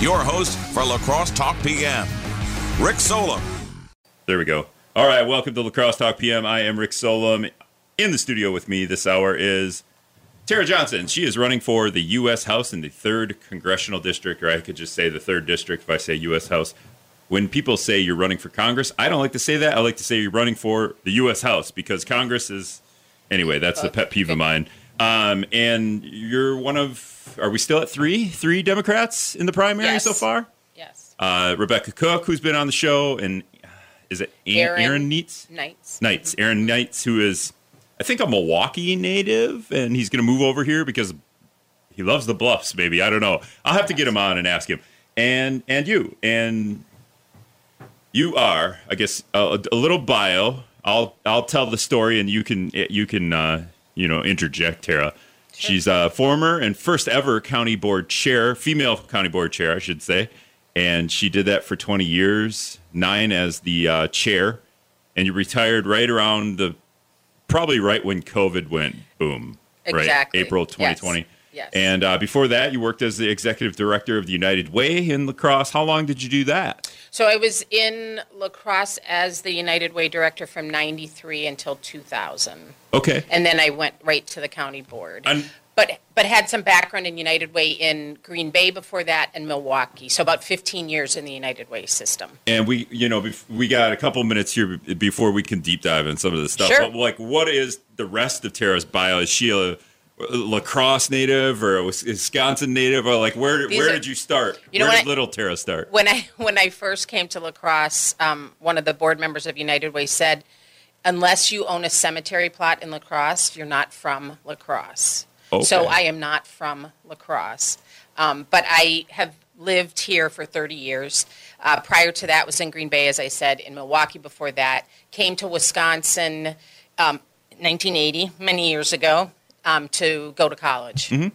your host for La Crosse Talk PM, Rick Solem. There we go. All right, welcome to La Crosse Talk PM. I am Rick Solem. In the studio with me this hour is Tara Johnson. She is running for the U.S. House in the 3rd Congressional District, or I could just say the 3rd District if I say U.S. House. When people say you're running for Congress, I don't like to say that. I like to say you're running for the U.S. House because Congress is. Anyway, that's a pet peeve of mine. Um, and you're one of. Are we still at three? Three Democrats in the primary Yes. so far? Yes. Uh, Rebecca Cooke, who's been on the show, and uh, is it Aaron, Aaron. Neitz? Nytes. Nytes, Aaron Nytes, who is, I think, a Milwaukee native, and he's going to move over here because he loves the Bluffs. Maybe I don't know. I'll have to get him on and ask him. And and you and you are, I guess, a, a little bio. I'll I'll tell the story, and you can you can uh, you know interject, Tara. She's a former and first ever county board chair, female county board chair, I should say, and she did that for 20 years, nine as the uh, chair, and you retired right around the, probably right when COVID went boom, Exactly. right? April 2020. Yes. And uh, before that, you worked as the executive director of the United Way in La Crosse. How long did you do that? So I was in La Crosse as the United Way director from 93 until 2000. Okay. And then I went right to the county board. And- but but had some background in United Way in Green Bay before that and Milwaukee. So about 15 years in the United Way system. And we, you know, we got a couple minutes here before we can deep dive in some of the stuff. Sure. But like, what is the rest of Tara's bio? Is she a La Crosse native or Wisconsin native? Or like, where These where are- did you start? You know where did I- little Tara start? When I when I first came to La Crosse, um, one of the board members of United Way said, "Unless you own a cemetery plot in La Crosse, you're not from La Crosse." So I am not from La Crosse, um, but I have lived here for 30 years. Uh, prior to that, was in Green Bay, as I said, in Milwaukee. Before that, came to Wisconsin, um, 1980, many years ago, um, to go to college, Mm-hmm.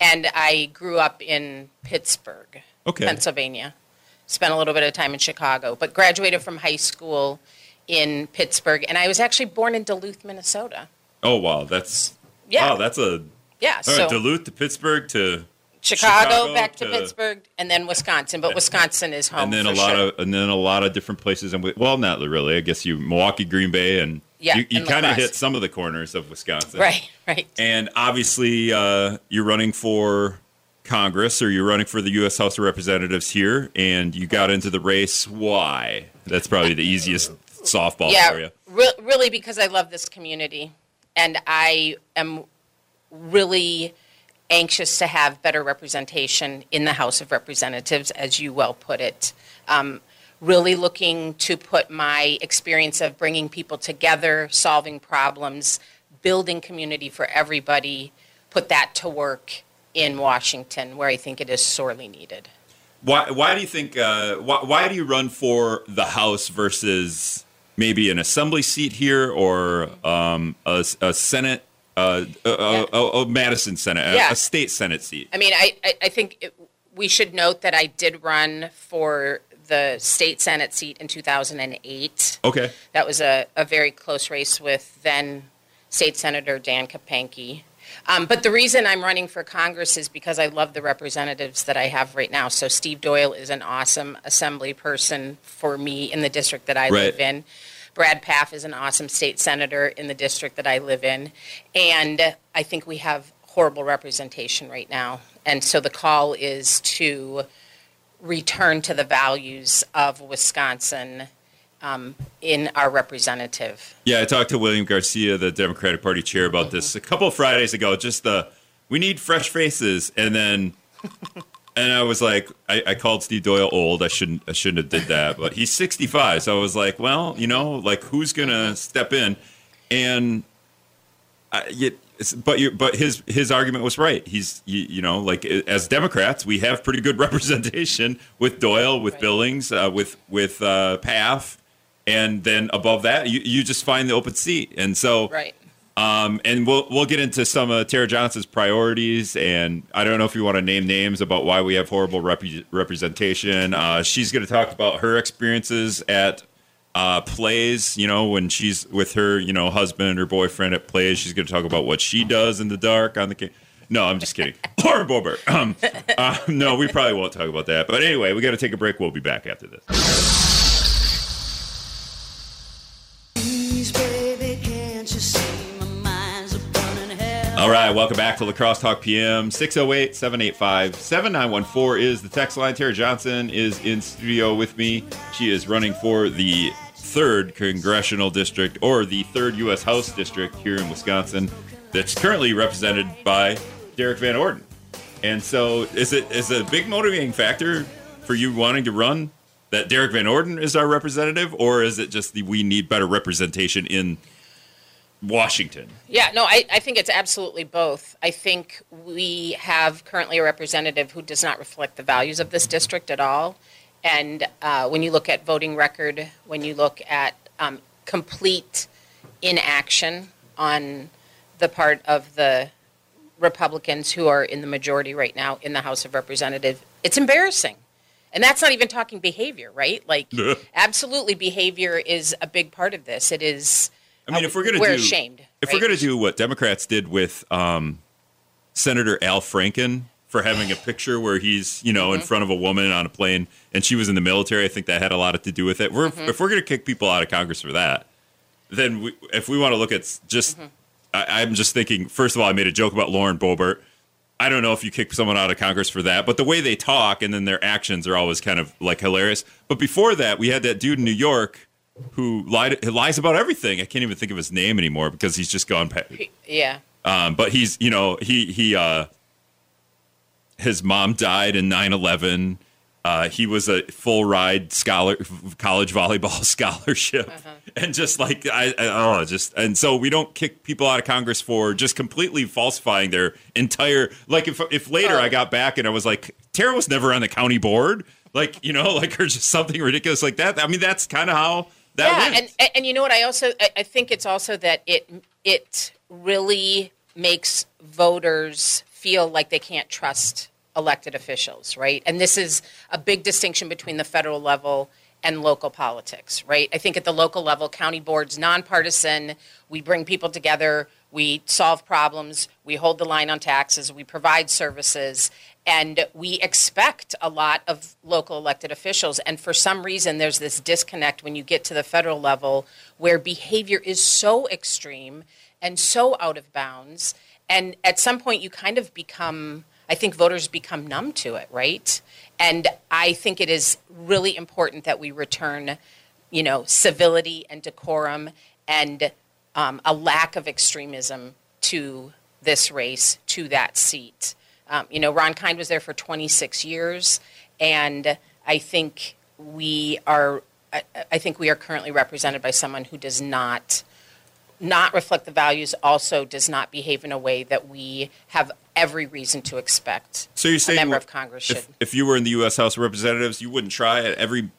and I grew up in Pittsburgh. Okay. Pennsylvania. Spent a little bit of time in Chicago, but graduated from high school in Pittsburgh. And I was actually born in Duluth, Minnesota. Oh wow, that's Yeah. wow, that's a Yeah, all so right, Duluth to Pittsburgh to Chicago, Chicago back to, to- Pittsburgh, and then Wisconsin. But Wisconsin is home. and then for a lot sure. of and then a lot of different places and well not really i guess you milwaukee green bay and Yeah, you, you kind of hit some of the corners of wisconsin. Right, right. and obviously uh, you're running for congress or you're running for the u.s house of representatives here and you got into the race. Why? That's probably the easiest softball for you. re- really because I love this community, and I am really anxious to have better representation in the House of Representatives, as you well put it. Um, really looking to put my experience of bringing people together, solving problems, building community for everybody, put that to work in Washington, where I think it is sorely needed. why, why do you think uh, why, why do you run for the house versus maybe an assembly seat here or um, a, a senate uh, a, a, a, a madison senate a- Yeah. a, state senate seat I mean, I, I, I think it, we should note that I did run for the state senate seat in 2008. okay That was a, a very close race with then State Senator Dan Kapanke. Um, but the reason I'm running for Congress is because I love the representatives that I have right now. So Steve Doyle is an awesome assembly person for me in the district that I live in. Brad Pfaff is an awesome state senator in the district that I live in. And I think we have horrible representation right now. And so the call is to return to the values of Wisconsin um, in our representative. Yeah, I talked to William Garcia, the Democratic Party chair, about this a couple of Fridays ago. Just the we need fresh faces, and then and I was like, I, I called Steve Doyle old. I shouldn't I shouldn't have did that, but he's 65, so I was like, well, you know, like who's gonna step in? And I, but you, but his his argument was right. He's you, you know like as Democrats, we have pretty good representation with Doyle, with Right. Billings, uh, with with uh, Pfaff, and then above that, you, you just find the open seat. And so, Right. um, and we'll we'll get into some of Tara Johnson's priorities, and I don't know if you want to name names about why we have horrible rep- representation. Uh, she's going to talk about her experiences at uh, plays. You know, when she's with her, you know, husband or boyfriend at plays, she's going to talk about what she does in the dark on the. Ca- No, I'm just kidding. Lauren Boebert. Um, uh, no, we probably won't talk about that. But anyway, we got to take a break. We'll be back after this. Please, baby, can't you see my mind's a burning hell? All right, welcome back to La Crosse Talk PM. 608 785 7914 is the text line. Tara Johnson is in studio with me. She is running for the third congressional district or the third U.S. House district here in Wisconsin that's currently represented by Derrick Van Orden. And so, is it is it a big motivating factor for you wanting to run that Derrick Van Orden is our representative, or is it just the we need better representation in Washington? Yeah, no, I, I think it's absolutely both. I think we have currently a representative who does not reflect the values of this district at all. And uh, when you look at voting record, when you look at um, complete inaction on the part of the Republicans who are in the majority right now in the House of Representatives, it's embarrassing. And that's not even talking behavior, right? Like, absolutely, behavior is a big part of this. It is. I mean, uh, if we're going to we're do, ashamed. if right? we're going to do what Democrats did with um, Senator Al Franken for having a picture where he's, you know, in Mm-hmm. front of a woman on a plane and she was in the military, I think that had a lot to do with it. We're, Mm-hmm. If we're going to kick people out of Congress for that, then we, if we want to look at just, Mm-hmm. I, I'm just thinking. First of all, I made a joke about Lauren Boebert. I don't know if you kick someone out of Congress for that, but the way they talk and then their actions are always kind of like hilarious. But before that, we had that dude in New York who lied lies about everything. I can't even think of his name anymore because he's just gone. Yeah. um, but he's you know he he uh, his mom died in 9-11 uh, he was a full ride scholar college volleyball scholarship and just like I, I oh just and so we don't kick people out of congress for just completely falsifying their entire like if if later Oh. i got back and i was like tara was never on the county board like you know like or just something ridiculous like that i mean that's kind of how that yeah, went. and and- and you know what? I also I, I think it's also that it it really makes voters feel like they can't trust elected officials, right? And this is a big distinction between the federal level and local politics, right? I think at the local level, county boards nonpartisan. We bring people together. We solve problems. We hold the line on taxes. We provide services. And we expect a lot of local elected officials. And for some reason, there's this disconnect when you get to the federal level where behavior is so extreme and so out of bounds. And at some point, you kind of become, I think voters become numb to it, right? And I think it is really important that we return, you know, civility and decorum and um, a lack of extremism to this race, to that seat. Um, you know, Ron Kind was there for 26 years, and I think we are. I, think we are currently represented by someone who does not not reflect the values. Also, does not behave in a way that we have every reason to expect. So you're saying a member of Congress should. if, if you were in the U.S. House of Representatives, you wouldn't try at every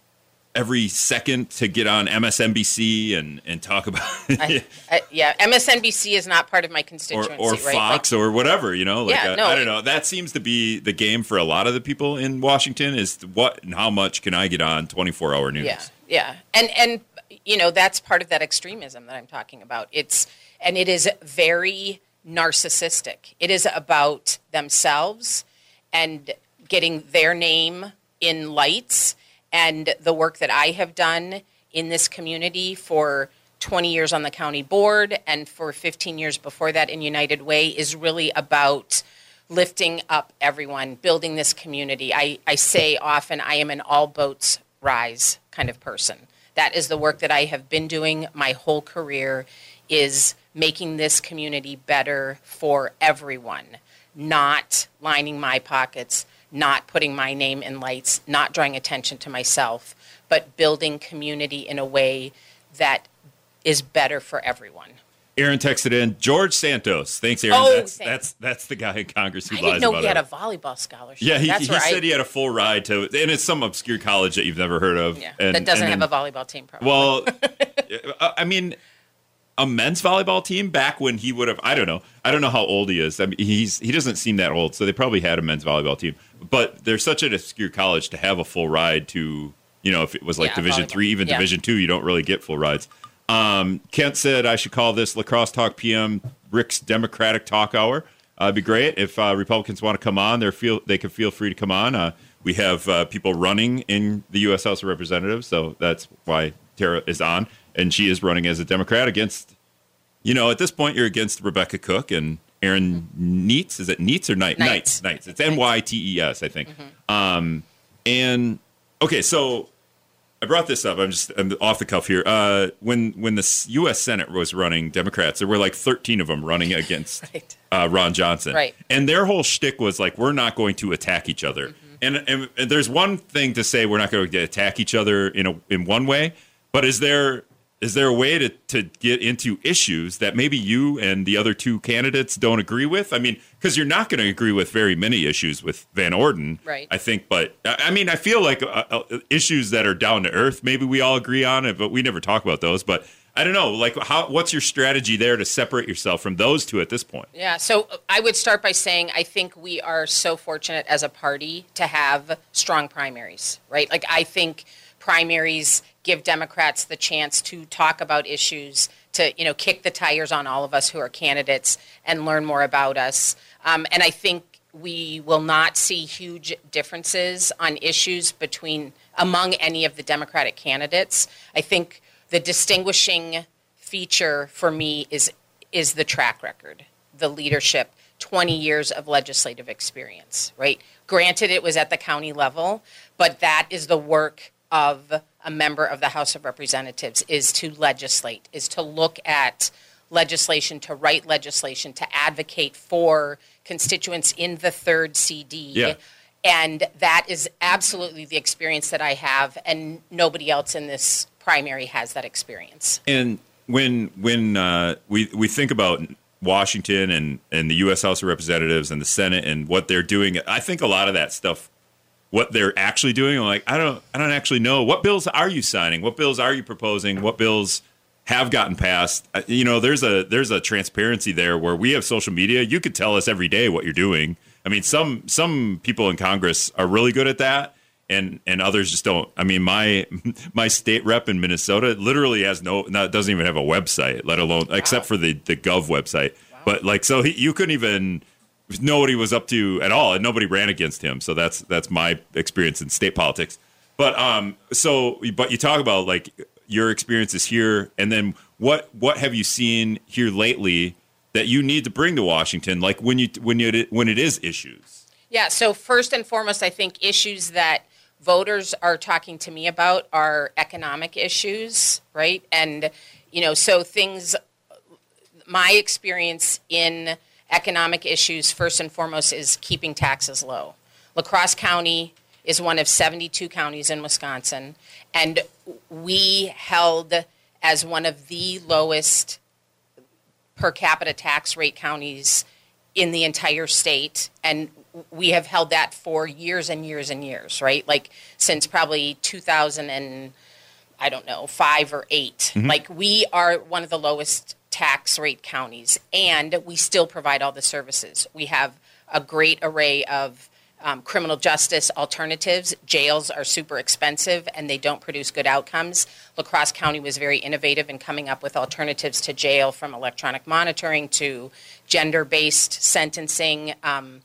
every second to get on MSNBC and and talk about I, I, yeah, MSNBC is not part of my or constituency, or right? Fox or whatever. You know, like Yeah, uh, no, I don't know. That seems to be the game for a lot of the people in Washington. Is what and how much can I get on 24 hour news? Yeah, yeah, and and you know that's part of that extremism that I'm talking about. It's and it is very narcissistic. It is about themselves and getting their name in lights. And the work that I have done in this community for 20 years on the county board and for 15 years before that in United Way is really about lifting up everyone, building this community. I, I say often I am an all boats rise kind of person. That is the work that I have been doing my whole career is making this community better for everyone, not lining my pockets, not putting my name in lights, not drawing attention to myself, but building community in a way that is better for everyone. Aaron texted in George Santos. Thanks, Aaron. Oh, that's, thanks. that's that's the guy in Congress who I lies didn't know about he had a volleyball scholarship. Yeah, he, he where said he had a full ride to, and it's some obscure college that you've never heard of. yeah, and, that doesn't and have then- a volleyball team. Probably. Well, I mean, a men's volleyball team back when he would have. I don't know. I don't know how old he is. I mean, he's he doesn't seem that old, so they probably had a men's volleyball team. But there's such an obscure college to have a full ride to. You know, if it was like Yeah, Division volleyball. three, even Yeah. Division two, you don't really get full rides. Um, Kent said I should call this Lacrosse Talk PM Rick's Democratic Talk Hour. Uh, it'd be great if uh, Republicans want to come on. They feel they can feel free to come on. Uh, we have uh, people running in the U.S. House of Representatives, so that's why Tara is on, and she is running as a Democrat against. You know, at this point, you're against Rebecca Cooke and Aaron Neitz. Is it Neitz or Knight? Nytes. Nytes. It's N Y T E S, I think. Um, and okay, so I brought this up. I'm just I'm off the cuff here. Uh, when when the U.S. Senate was running Democrats, there were like 13 of them running against Right. uh, Ron Johnson, Right. And their whole shtick was like, we're not going to attack each other. And, and and there's one thing to say we're not going to attack each other in a in one way, but is there is there a way to to get into issues that maybe you and the other two candidates don't agree with? I mean, because you're not going to agree with very many issues with Van Orden, Right. I think, but I mean, I feel like uh, uh, issues that are down to earth, maybe we all agree on it, but we never talk about those. But I don't know, like, how what's your strategy there to separate yourself from those two at this point? Yeah, so I would start by saying I think we are so fortunate as a party to have strong primaries, right? Like, I think primaries give Democrats the chance to talk about issues, to, you know, kick the tires on all of us who are candidates and learn more about us. Um, and I think we will not see huge differences on issues between among any of the Democratic candidates. I think the distinguishing feature for me is is the track record, the leadership, 20 years of legislative experience, right? Granted, it was at the county level, but that is the work of a member of the House of Representatives is to legislate, is to look at legislation, to write legislation, to advocate for constituents in the third CD. Yeah. And that is absolutely the experience that I have, and nobody else in this primary has that experience. And when when uh, we we think about Washington and and the U.S. House of Representatives and the Senate and what they're doing, I think a lot of that stuff, what they're actually doing, I'm like, I don't I don't actually know what bills are you signing, what bills are you proposing, what bills have gotten passed. Uh, You know, there's a there's a transparency there where we have social media. You could tell us every day what you're doing. I mean, some some people in Congress are really good at that, and and others just don't. I mean, my my state rep in Minnesota literally has no, not, doesn't even have a website, let alone except for the the Gov website. But like, so he, you couldn't even he was up to at all, and nobody ran against him. So that's that's my experience in state politics. But um, so but you talk about like your experiences here, and then what what have you seen here lately that you need to bring to Washington, like when you when you when it is issues. Yeah, so first and foremost, I think issues that voters are talking to me about are economic issues, right? And, you know, so things, my experience in economic issues, first and foremost, is keeping taxes low. La Crosse County is one of 72 counties in Wisconsin, and we held as one of the lowest per capita tax rate counties in the entire state and we have held that for years and years and years right? Like since probably 2000 and i don't know 5 or 8 mm-hmm. like we are one of the lowest tax rate counties and we still provide all the services we have a great array of um, criminal justice alternatives. Jails are super expensive and they don't produce good outcomes. La Crosse County was very innovative in coming up with alternatives to jail from electronic monitoring to gender based sentencing. Um,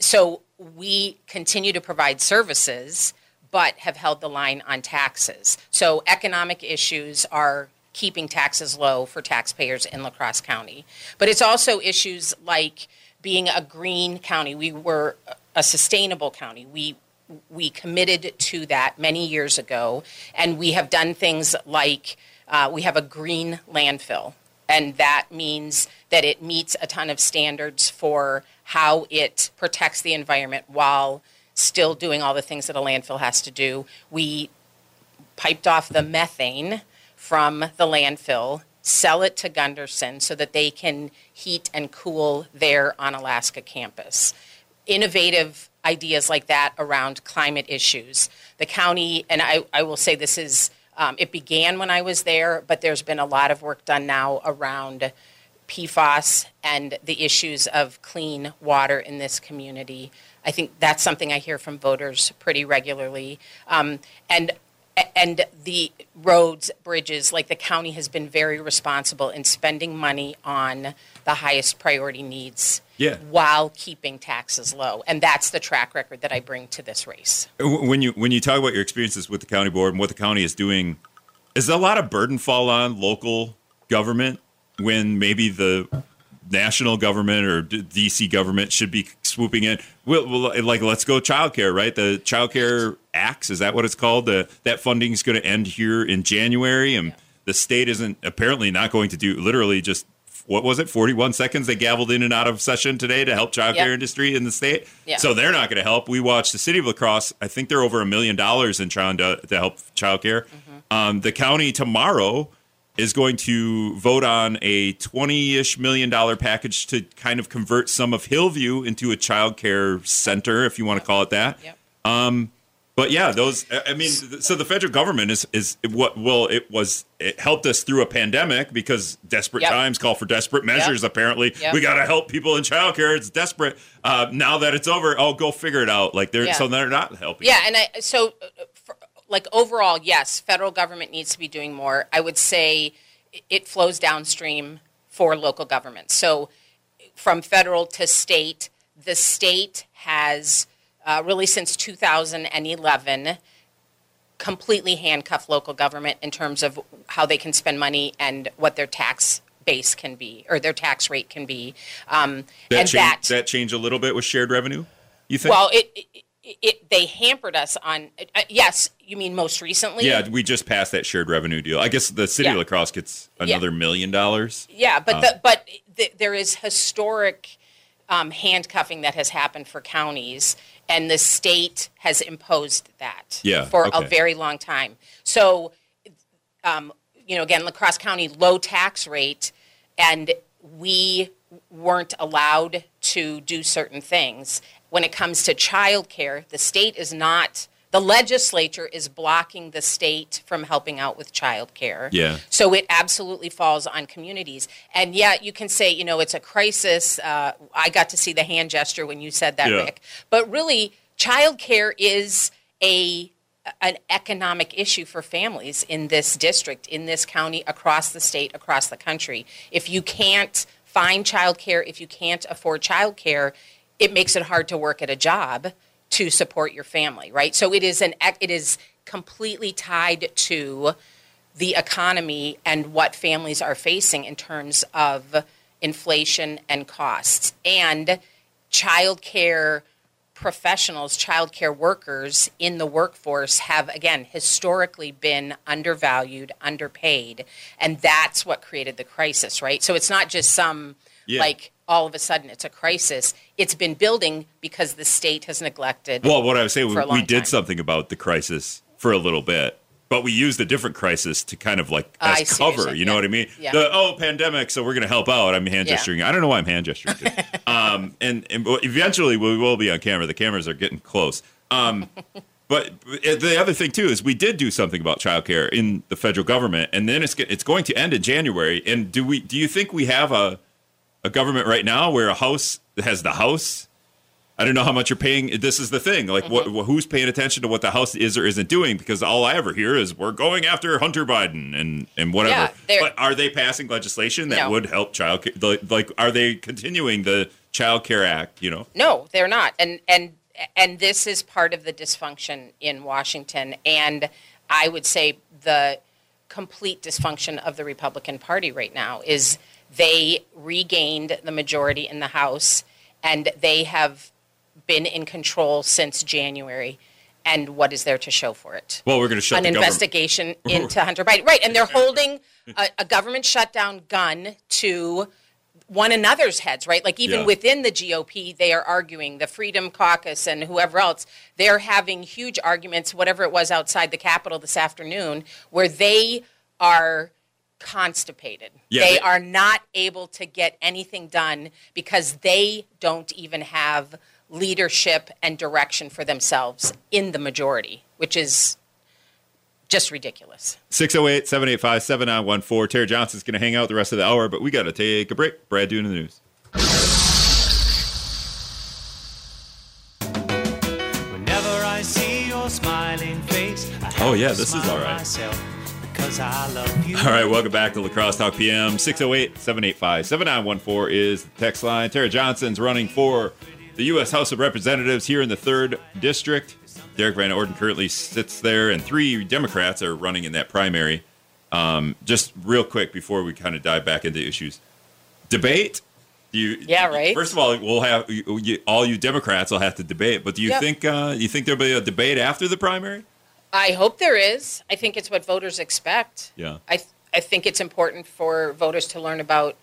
so we continue to provide services but have held the line on taxes. So economic issues are keeping taxes low for taxpayers in La Crosse County. But it's also issues like being a green county. We were a sustainable county. We we committed to that many years ago, and we have done things like uh, we have a green landfill, and that means that it meets a ton of standards for how it protects the environment while still doing all the things that a landfill has to do. We piped off the methane from the landfill, sell it to Gundersen so that they can heat and cool their Onalaska campus. Innovative ideas like that around climate issues. The county, and I, I will say this is, um, it began when I was there, but there's been a lot of work done now around PFAS and the issues of clean water in this community. I think that's something I hear from voters pretty regularly. Um, and And the roads, bridges, like the county has been very responsible in spending money on the highest priority needs. Yeah. While keeping taxes low. And that's the track record that I bring to this race. When you when you talk about your experiences with the county board and what the county is doing, is a lot of burden fall on local government when maybe the national government or DC government should be swooping in? Well, well, like let's go childcare, right? The childcare acts is that what it's called? The, that funding is going to end here in January, and the state isn't apparently not going to do literally just. What was it? Forty-one seconds they gavelled in and out of session today to help childcare Yep. industry in the state. Yeah. So they're not going to help. We watched the city of La Crosse. I think they're over a million dollars in trying to, to help childcare. Um, the county tomorrow is going to vote on a 20-ish million dollar package to kind of convert some of Hillview into a childcare center, if you want to call it that. Yep. But yeah, those. I mean, so the federal government is is what? Well, it was it helped us through a pandemic because desperate Yep. times call for desperate measures. Apparently, Yep. we got to help people in childcare. It's desperate. Uh, now that it's over, oh, go figure it out. Like they're Yeah. so they're not helping. Yeah, and I so uh, like overall, yes, federal government needs to be doing more. I would say it flows downstream for local government. So from federal to state, the state has uh, really since 2011 completely handcuffed local government in terms of how they can spend money and what their tax base can be or their tax rate can be. Um, that and change, that that change a little bit with shared revenue. You think? well, it, it, it they hampered us on. Uh, yes, you mean most recently? yeah, we just passed that shared revenue deal. I guess the city of Yeah. La Crosse gets another million dollars. Yeah, but Uh. the, but th- there is historic um, handcuffing that has happened for counties, and the state has imposed that Yeah, for a very long time. So, um, you know, again, La Crosse County low tax rate, and we weren't allowed to do certain things. When it comes to childcare, the state is not. The legislature is blocking the state from helping out with childcare. Yeah. So it absolutely falls on communities. And yet you can say, you know, it's a crisis. Uh, I got to see the hand gesture when you said that, Yeah. Rick. But really, childcare is a an economic issue for families in this district, in this county, across the state, across the country. If you can't find childcare, if you can't afford childcare, it makes it hard to work at a job to support your family, right? So it is an it is completely tied to the economy and what families are facing in terms of inflation and costs. And childcare professionals, childcare workers in the workforce have, again, historically been undervalued, underpaid. And that's what created the crisis, right? So it's not just some, Yeah. like, all of a sudden it's a crisis. It's been building because the state has neglected. Well, what I was saying, we, For a long we did time. something about the crisis for a little bit, but we used a different crisis to kind of like I as cover. You know yeah. what I mean? Yeah. The oh pandemic, so we're going to help out. I'm hand Yeah. gesturing. I don't know why I'm hand gesturing. um, and, and eventually we will be on camera. The cameras are getting close. Um, but the other thing too is we did do something about childcare in the federal government, and then it's it's going to end in January. And do we? Do you think we have a a government right now where a house has the house? I don't know how much you're paying. This is the thing. Like, Mm-hmm. what, who's paying attention to what the House is or isn't doing? Because all I ever hear is we're going after Hunter Biden and and whatever. Yeah, but are they passing legislation that No. would help child? ca- Like, like, are they continuing the Child Care Act? You know, No, they're not. And and and this is part of the dysfunction in Washington and I would say the complete dysfunction of the Republican Party right now is they regained the majority in the House and they have been in control since January. And what is there to show for it? well, we're going to shut an the government. investigation into Hunter Biden. Right, and they're holding a, a government shutdown gun to one another's heads, right? Like even Yeah. within the GOP, they are arguing, the Freedom Caucus and whoever else, they're having huge arguments, whatever it was outside the Capitol this afternoon, where they are constipated. Yeah, they they- are not able to get anything done because they don't even have leadership and direction for themselves in the majority, which is just ridiculous. 608 785 7914. Terry Johnson's going to hang out the rest of the hour, but we got to take a break. Brad doing the news. Whenever I see your smiling face. Oh, yeah, this is all right. Myself because I love you. All right, welcome back to La Crosse Talk PM. 608 785 7914 is the text line. Tara Johnson's running for the U.S. House of Representatives here in the 3rd District. Derrick Van Orden currently sits there, and three Democrats are running in that primary. Um, just real quick before we kind of dive back into issues debate. Do You, Yeah, right. First of all, we'll have you, you, all you Democrats will have to debate. But do you Yep. think uh, you think there'll be a debate after the primary? I hope there is. I think it's what voters expect. Yeah. I, th- I think it's important for voters to learn about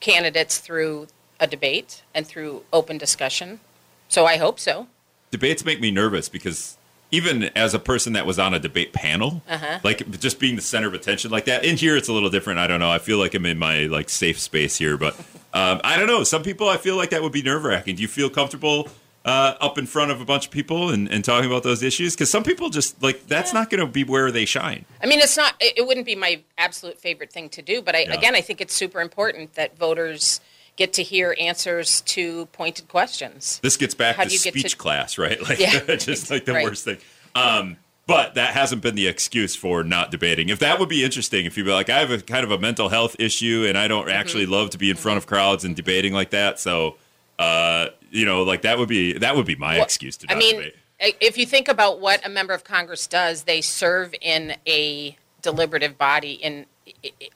candidates through a debate and through open discussion. So I hope so. debates make me nervous because even as a person that was on a debate panel, Uh-huh. like just being the center of attention like that. In here, it's a little different. I don't know. I feel like I'm in my like safe space here, but um, I don't know. Some people, I feel like that would be nerve wracking. Do you feel comfortable uh, up in front of a bunch of people and, and talking about those issues? Because some people just like that's not going to be where they shine. I mean, it's not, it, it wouldn't be my absolute favorite thing to do, but I, Yeah. again, I think it's super important that voters get to hear answers to pointed questions. This gets back How to get to- speech class, right? Like Yeah. just like the Right. worst thing. Um, but that hasn't been the excuse for not debating. If that would be interesting, if you'd be like, I have a kind of a mental health issue and I don't Mm-hmm. actually love to be in front of crowds and debating like that, so uh, you know, like that would be that would be my Well, excuse to I mean, debate. i- mean, if you think about what a member of Congress does, they serve in a deliberative body. In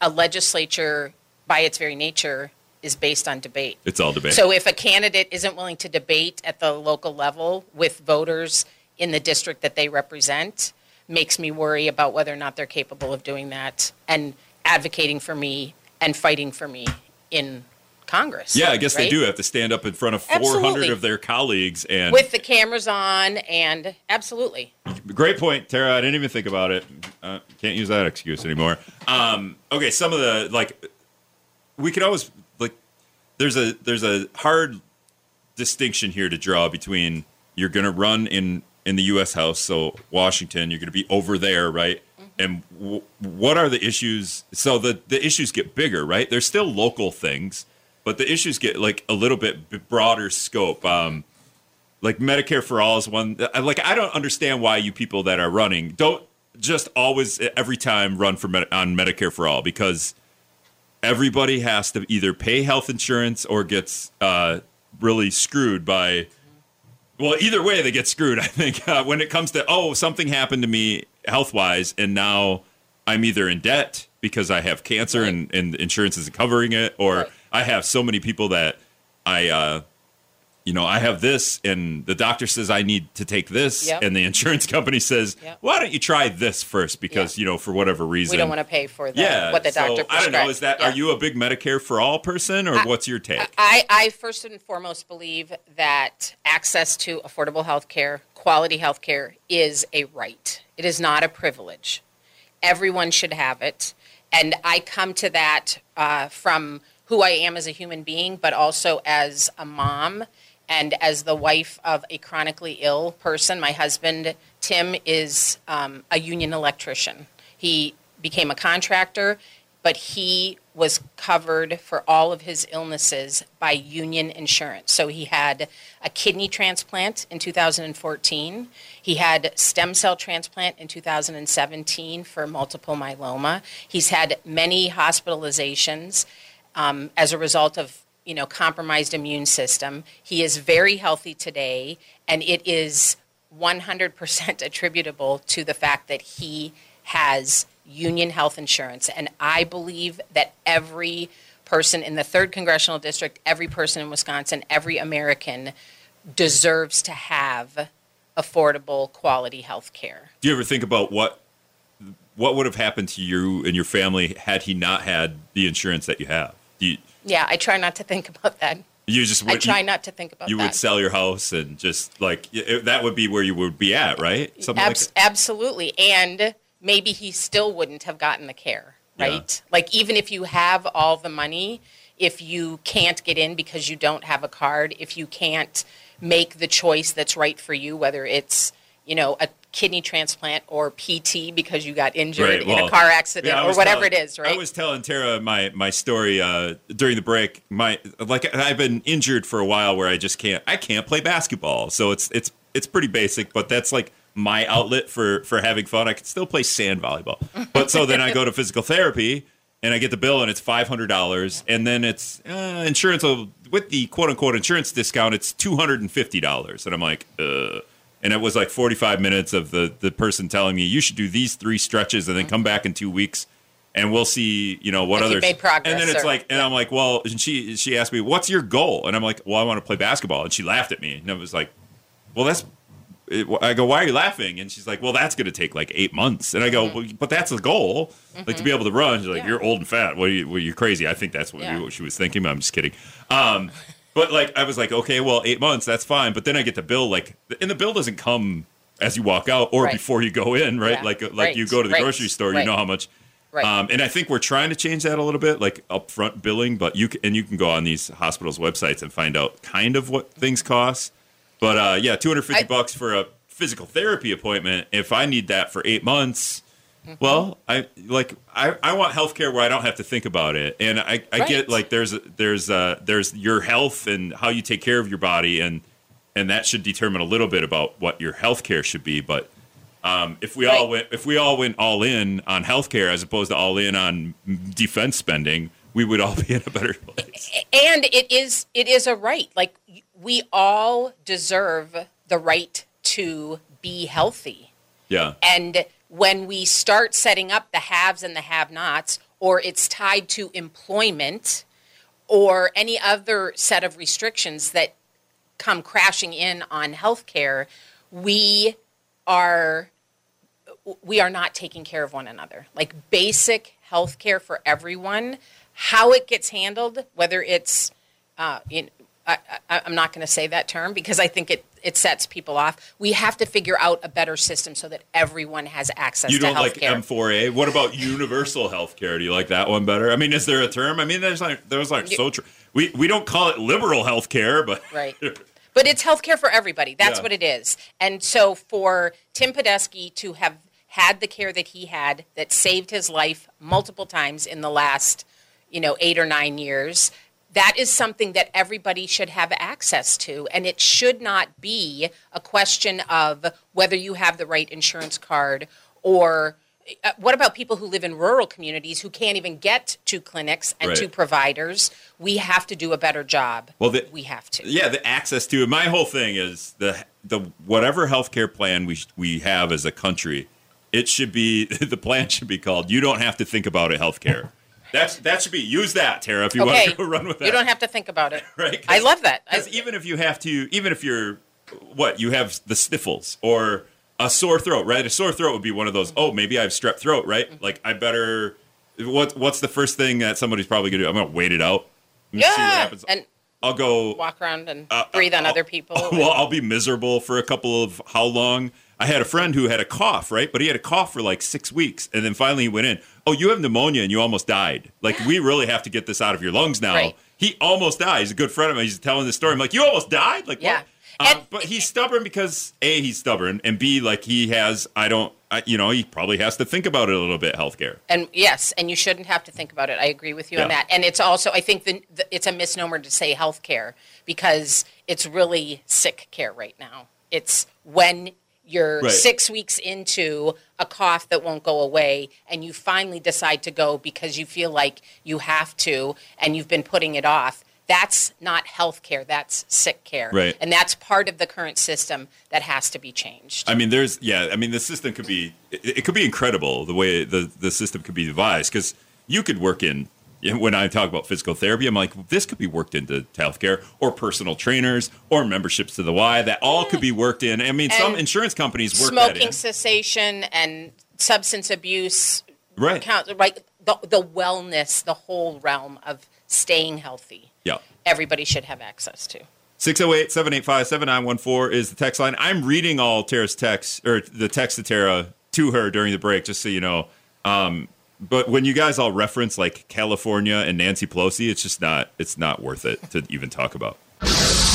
a legislature, by its very nature, is based on debate. It's all debate. So if a candidate isn't willing to debate at the local level with voters in the district that they represent, makes me worry about whether or not they're capable of doing that and advocating for me and fighting for me in Congress. yeah, I guess they do have to stand up in front of 400 Absolutely. of their colleagues and With the cameras on and absolutely. Great point, Tara. I didn't even think about it. Uh, can't use that excuse anymore. Um, okay, some of the like, we could always like. There's a there's a hard distinction here to draw between you're going to run in in the U.S. House, so Washington, you're going to be over there, right? And w- what are the issues? So the the issues get bigger, right? There's still local things, but the issues get like a little bit broader scope. Um, like Medicare for all is one. Like I don't understand why you people that are running don't just always every time run for Med- on Medicare for all because everybody has to either pay health insurance or gets uh, really screwed by. Well, either way, they get screwed. I think uh, when it comes to oh something happened to me health wise, and now I'm either in debt because I have cancer Right. and, and insurance isn't covering it, or Right. I have so many people that I. Uh, you know, I have this, and the doctor says I need to take this, Yep. and the insurance company says, Yep. "Why don't you try this first? Because Yeah. you know, for whatever reason, We don't want to pay for the, yeah, what the so, doctor I don't know. Is that prescribed. are you a big Medicare for all person, or what's your take? I, I first and foremost believe that access to affordable health care, quality health care, is a right. It is not a privilege. Everyone should have it. And I come to that uh, from who I am as a human being, but also as a mom and as the wife of a chronically ill person. My husband, Tim, is um, a union electrician. He became a contractor, but he was covered for all of his illnesses by union insurance. So he had a kidney transplant in 2014. He had stem cell transplant in 2017 for multiple myeloma. He's had many hospitalizations um, as a result of you know compromised immune system. He is very healthy today, and it is 100% attributable to the fact that he has union health insurance. And I believe that every person in the third congressional district, every person in Wisconsin, every American deserves to have affordable, quality health care. Do you ever think about what what would have happened to you and your family had he not had the insurance that you have? You, Yeah, I try not to think about that. you just I would, try you, not to think about you that. would sell your house and just like y- that would be where you would be at, right? Something Abs- like. Absolutely. And maybe he still wouldn't have gotten the care, Yeah. right? Like, even if you have all the money, if you can't get in because you don't have a card, if you can't make the choice that's right for you, whether it's, you know, a kidney transplant or PT because you got injured Right, in a car accident Yeah, or whatever telling- it is, right? I was telling Tara my my story uh, during the break. My like I've been injured for a while where I just can't I can't play basketball. So it's it's it's pretty basic, but that's like my outlet for for having fun. I can still play sand volleyball, but so then I go to physical therapy and I get the bill and it's five hundred dollars, and then it's uh, insurance with the quote unquote insurance discount. It's two hundred and fifty dollars, and I'm like, uh. And it was like 45 minutes of the the person telling me you should do these three stretches and then come back in two weeks, and we'll see you know what others. made progress and then it's or- like, and I'm like, well, and she she asked me, what's your goal? And I'm like, well, I want to play basketball, and she laughed at me, and I was like, well, that's. It, I go, why are you laughing? And she's like, well, that's going to take like eight months. And I go, well, but that's the goal, like to be able to run. She's like, Yeah. you're old and fat. What you? Well, you're crazy. I think that's what, Yeah. what she was thinking. But I'm just kidding. Um, but like, I was like, okay, well, eight months, that's fine. But then I get the bill, like, and the bill doesn't come as you walk out or Right. before you go in, right? Yeah. Like, like Right. you go to the Right. grocery store, you know how much. Right. Um, and I think we're trying to change that a little bit, like upfront billing. But you can, and you can go on these hospitals' websites and find out kind of what things cost. But uh, yeah, two hundred fifty bucks for a physical therapy appointment. If I need that for eight months, Mm-hmm. Well, I like I, I want healthcare where I don't have to think about it. And I, I Right. get like there's there's uh, there's your health and how you take care of your body and and that should determine a little bit about what your healthcare should be. But um, if we all Right. went if we all went all in on healthcare as opposed to all in on defense spending, we would all be in a better place. and it is it is a right like we all deserve the right to be healthy Yeah. and when we start setting up the haves and the have nots or it's tied to employment or any other set of restrictions that come crashing in on healthcare we are we are not taking care of one another. Like basic health care for everyone, how it gets handled, whether it's, uh, in, I, I, I'm not going to say that term because I think it, it sets people off. We have to figure out a better system so that everyone has access You to don't like care. M4A. What about universal health care? Do you like that one better? I mean, is there a term? I mean, there's like those aren't so true. We we don't call it liberal health care, but Right. But it's health care for everybody. That's Yeah. what it is. And so for Tim Podesky to have had the care that he had that saved his life multiple times in the last, you know, eight or nine years, that is something that everybody should have access to. And it should not be a question of whether you have the right insurance card or uh, what about people who live in rural communities who can't even get to clinics and to providers? We have to do a better job. Well, the- we have to. yeah, the access to it. My whole thing is the the whatever healthcare plan we we have as a country, it should be the plan should be called. You don't have to think about it. Healthcare. That's that should be use that Tara if you want to go run with that. you don't have to think about it. right? I love that. Because even if you have to, even if you're, what you have the sniffles or a sore throat, right? A sore throat would be one of those. Oh, maybe I have strep throat, right? Mm-hmm. Like I better. What What's the first thing that somebody's probably gonna do? I'm gonna wait it out. Let me see what yeah, happens. and I'll go. walk around and uh, breathe on uh, other people. Well, I'll be miserable for a couple of how long? I had a friend who had a cough, right? But he had a cough for like six weeks, and then finally he went in. Oh, you have pneumonia and you almost died. Like we really have to get this out of your lungs now. Right. He almost died. He's a good friend of mine. He's telling this story. I'm like, you almost died? Like, Yeah. what? Um, And- but he's stubborn because a he's stubborn, and b like he has. I don't. I, you know, he probably has to think about it a little bit. Healthcare. and yes, and you shouldn't have to think about it. I agree with you on that. And it's also, I think, the, the, it's a misnomer to say health care because it's really sick care right now. It's when you're Right. six weeks into a cough that won't go away and you finally decide to go because you feel like you have to and you've been putting it off. That's not health care, that's sick care. Right. And that's part of the current system that has to be changed. I mean, there's yeah. I mean, the system could be it, it could be incredible the way the the system could be devised because you could work in. When I talk about physical therapy, I'm like, this could be worked into healthcare or personal trainers or memberships to the Y. That all could be worked in. I mean, some insurance companies work Smoking in. cessation and substance abuse Right. count right the, the wellness the whole realm of staying healthy Yeah. everybody should have access to 608 785 7914 is the text line. I'm reading all Tara's texts, or the text to Tara to her during the break, just so you know. Um, but when you guys all reference like California and Nancy Pelosi, it's just not, it's not worth it to even talk about.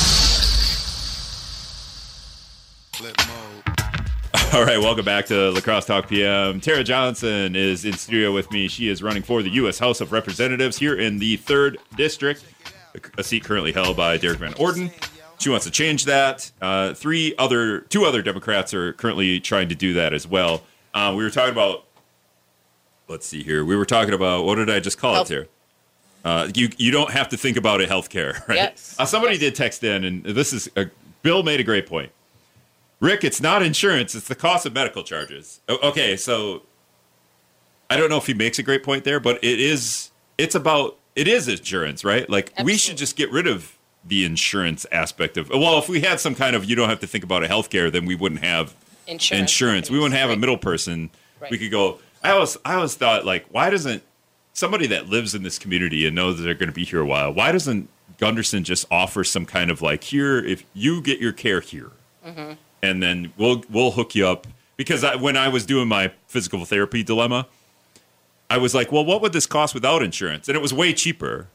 All right, welcome back to La Crosse Talk PM. Tara Johnson is in studio with me. She is running for the U.S. House of Representatives here in the third district, a seat currently held by Derrick Van Orden. She wants to change that. Uh, three other, two other Democrats are currently trying to do that as well. Uh, we were talking about. Let's see here. We were talking about what did I just call Health- it here? Uh, you you don't have to think about it healthcare, right? Yes. Uh, somebody Yes. did text in, and this is a, Bill made a great point. Rick, it's not insurance; it's the cost of medical charges. Okay, so I don't know if he makes a great point there, but it is it's about it is insurance, right? Like we should just get rid of the insurance aspect of. Well, if we had some kind of you don't have to think about it healthcare, then we wouldn't have Insurance. insurance. We wouldn't have a middle person. Right. We could go. I always I always thought like why doesn't somebody that lives in this community and knows that they're going to be here a while why doesn't Gundersen just offer some kind of like here if you get your care here Mm-hmm. and then we'll we'll hook you up. Because I, when I was doing my physical therapy dilemma I was like well what would this cost without insurance? And it was way cheaper.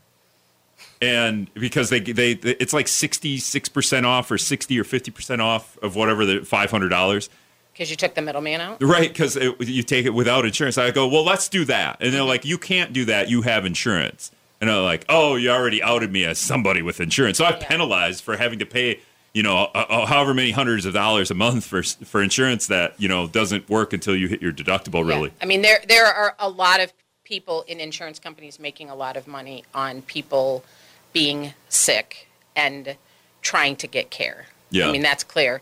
And because they they it's like 66% off or 60 or 50% off of whatever the $500 Because you took the middleman out. Right, because you take it without insurance. I go, well, let's do that. And they're like, you can't do that. You have insurance. And they're like, oh, you already outed me as somebody with insurance. So I'm Yeah. penalized for having to pay, you know, uh, uh, however many hundreds of dollars a month for for insurance that you know doesn't work until you hit your deductible. Really, Yeah. I mean, there there are a lot of people in insurance companies making a lot of money on people being sick and trying to get care. Yeah. I mean, that's clear.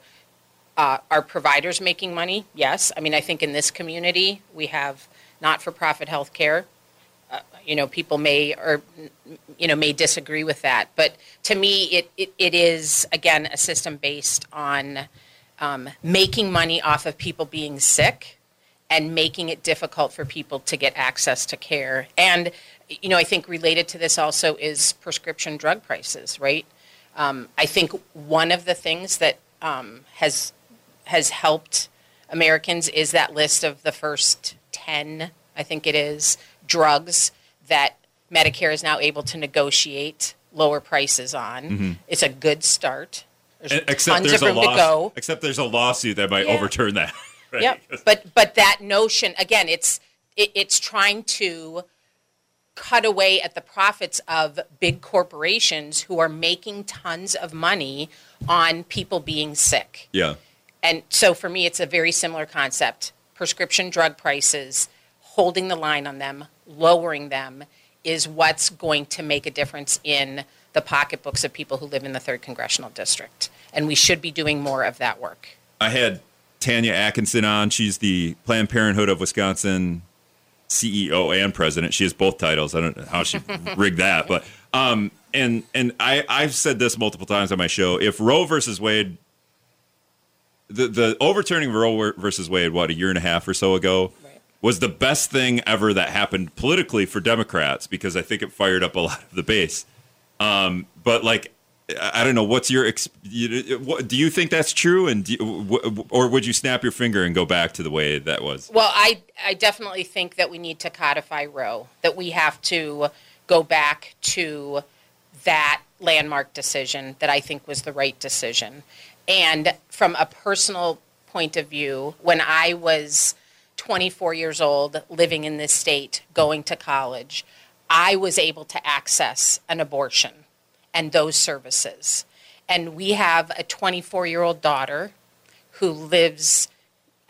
Uh, are providers making money? Yes. I mean, I think in this community we have not-for-profit health care. Uh, you know, people may or you know may disagree with that, but to me, it it, it is again a system based on um, making money off of people being sick and making it difficult for people to get access to care. And, you know, I think related to this also is prescription drug prices, right? Um, I think one of the things that um, has has helped Americans is that list of the first 10, I think it is, drugs that Medicare is now able to negotiate lower prices on. Mm-hmm. It's a good start. There's except tons there's of a room to law, go. except there's a lawsuit that might Yeah. overturn that. right? Yep. But but that notion again, it's it, it's trying to cut away at the profits of big corporations who are making tons of money on people being sick. yeah. And so for me, it's a very similar concept. Prescription drug prices, holding the line on them, lowering them, is what's going to make a difference in the pocketbooks of people who live in the third congressional district. And we should be doing more of that work. I had Tanya Atkinson on. She's the Planned Parenthood of Wisconsin CEO and president. She has both titles. I don't know how she rigged that, but um, and and I I've said this multiple times on my show. If Roe versus Wade, the the overturning of Roe versus Wade, what a year and a half or so ago. Right. Was the best thing ever that happened politically for Democrats because I think it fired up a lot of the base. Um, but like, I don't know. What's your ex- you, what, do you think that's true, and do you, w- or would you snap your finger and go back to the way that was? Well, I, I definitely think that we need to codify Roe, that we have to go back to that landmark decision that I think was the right decision. And from a personal point of view, when I was 24 years old, living in this state, going to college, I was able to access an abortion and those services. And we have a 24 year old daughter who lives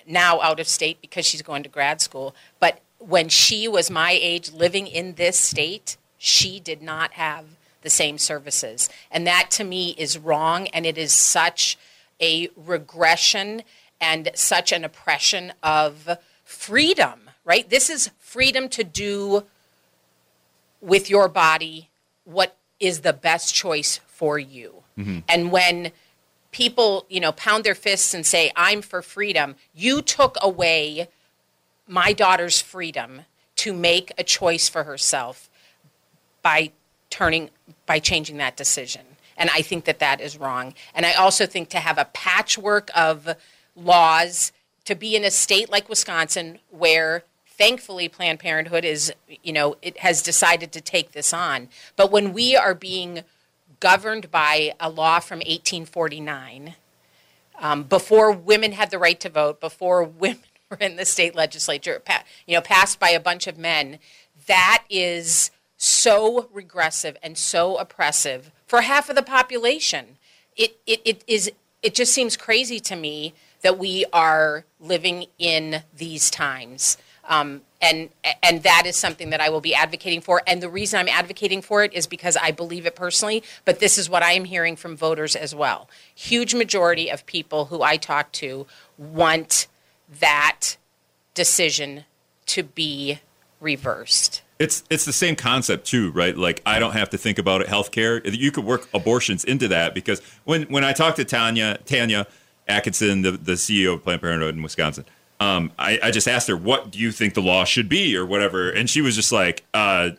now out of state because she's going to grad school. But when she was my age living in this state, she did not have the same services. And that to me is wrong. And it is such a regression and such an oppression of freedom, right? This is freedom to do with your body what is the best choice for you. Mm-hmm. And when people, you know, pound their fists and say, I'm for freedom, you took away my daughter's freedom to make a choice for herself by turning, by changing that decision. And I think that that is wrong. And I also think to have a patchwork of laws to be in a state like Wisconsin where thankfully Planned Parenthood is, you know, it has decided to take this on. But when we are being governed by a law from 1849, um, before women had the right to vote, before women were in the state legislature, you know, passed by a bunch of men, that is so regressive and so oppressive for half of the population. it, it, it is it just seems crazy to me that we are living in these times. Um, and and that is something that I will be advocating for. And the reason I'm advocating for it is because I believe it personally but this is what I am hearing from voters as well. Huge majority of people who I talk to want that decision to be reversed It's it's the same concept too, right? Like I don't have to think about it. Healthcare, you could work abortions into that because when when I talked to Tanya Tanya Atkinson, the the CEO of Planned Parenthood in Wisconsin, um, I, I just asked her, "What do you think the law should be, or whatever?" And she was just like, uh,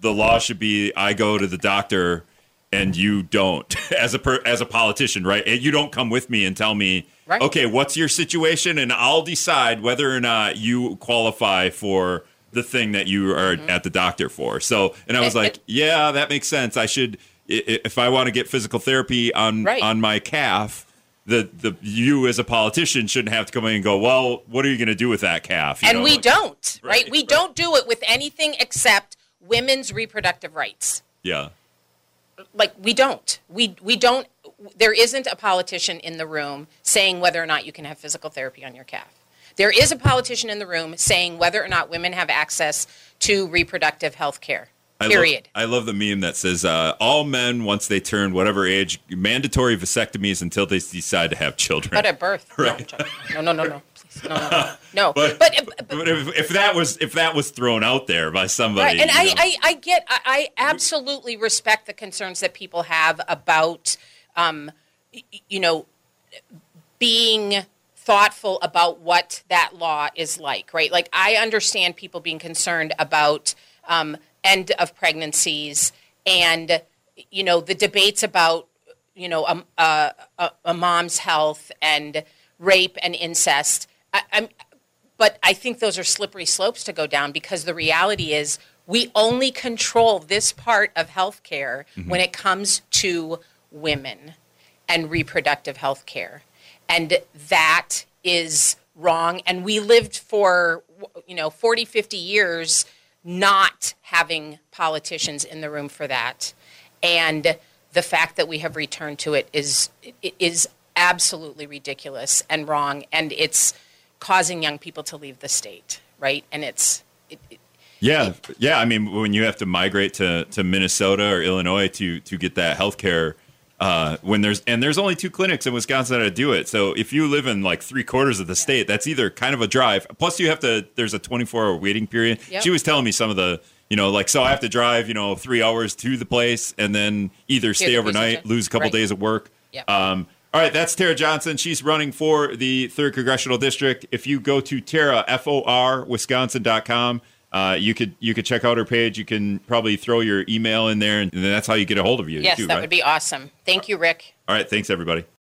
"The law should be I go to the doctor and you don't as a per, as a politician, right? And you don't come with me and tell me." Right. Okay, what's your situation? And I'll decide whether or not you qualify for the thing that you are Mm-hmm. at the doctor for. So, and I was like, yeah, that makes sense. I should, if I want to get physical therapy on Right. on my calf, the the you as a politician shouldn't have to come in and go, well, what are you going to do with that calf? You and know, we don't right, Right, we right. don't do it with anything except women's reproductive rights Yeah, like we don't we we don't there isn't a politician in the room saying whether or not you can have physical therapy on your calf there is a politician in the room saying whether or not women have access to reproductive health care I period Love, I love the meme that says, uh, all men once they turn whatever age, mandatory vasectomies until they decide to have children. but at birth Right. no no no no please no no no, no. But- but, but But if, if that was if that was thrown out there by somebody, Right, and I. I, I get, I, I absolutely respect the concerns that people have about, um, you know, being thoughtful about what that law is like, right? Like, I understand people being concerned about um, end of pregnancies and, you know, the debates about, you know, um, uh, a, a mom's health and rape and incest. I, I'm, but I think those are slippery slopes to go down because the reality is we only control this part of healthcare when it comes to women and reproductive health care. And that is wrong. And we lived for, you know, 40, 50 years not having politicians in the room for that. And the fact that we have returned to it is, is absolutely ridiculous and wrong. And it's causing young people to leave the state, right? And it's, it, it, Yeah, yeah. I mean, when you have to migrate to, to Minnesota or Illinois to to get that health care, uh, when there's and there's only two clinics in Wisconsin that do it. So if you live in like three quarters of the state, that's either kind of a drive. Plus, you have to. There's a 24 hour waiting period. Yep. She was telling me some of the. You know, like so, I have to drive. You know, three hours to the place, and then either stay overnight, lose a couple right. days of work. Yep. Um, all right, that's Tara Johnson. She's running for the third congressional district. If you go to Tara F O R Wisconsin.com, uh, you could you could check out her page. You can probably throw your email in there, and then that's how you get a hold of you. yes, too, that right? would be awesome. Thank you, Rick. All right, thanks everybody.